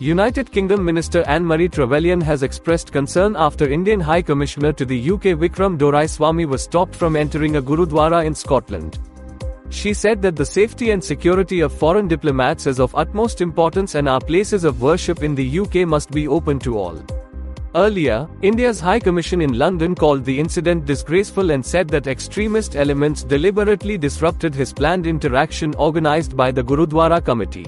United Kingdom Minister Anne-Marie Trevelyan has expressed concern after Indian High Commissioner to the UK Vikram Doraiswami was stopped from entering a Gurudwara in Scotland. She said that the safety and security of foreign diplomats is of utmost importance and our places of worship in the UK must be open to all. Earlier, India's High Commission in London called the incident disgraceful and said that extremist elements deliberately disrupted his planned interaction organized by the Gurudwara committee.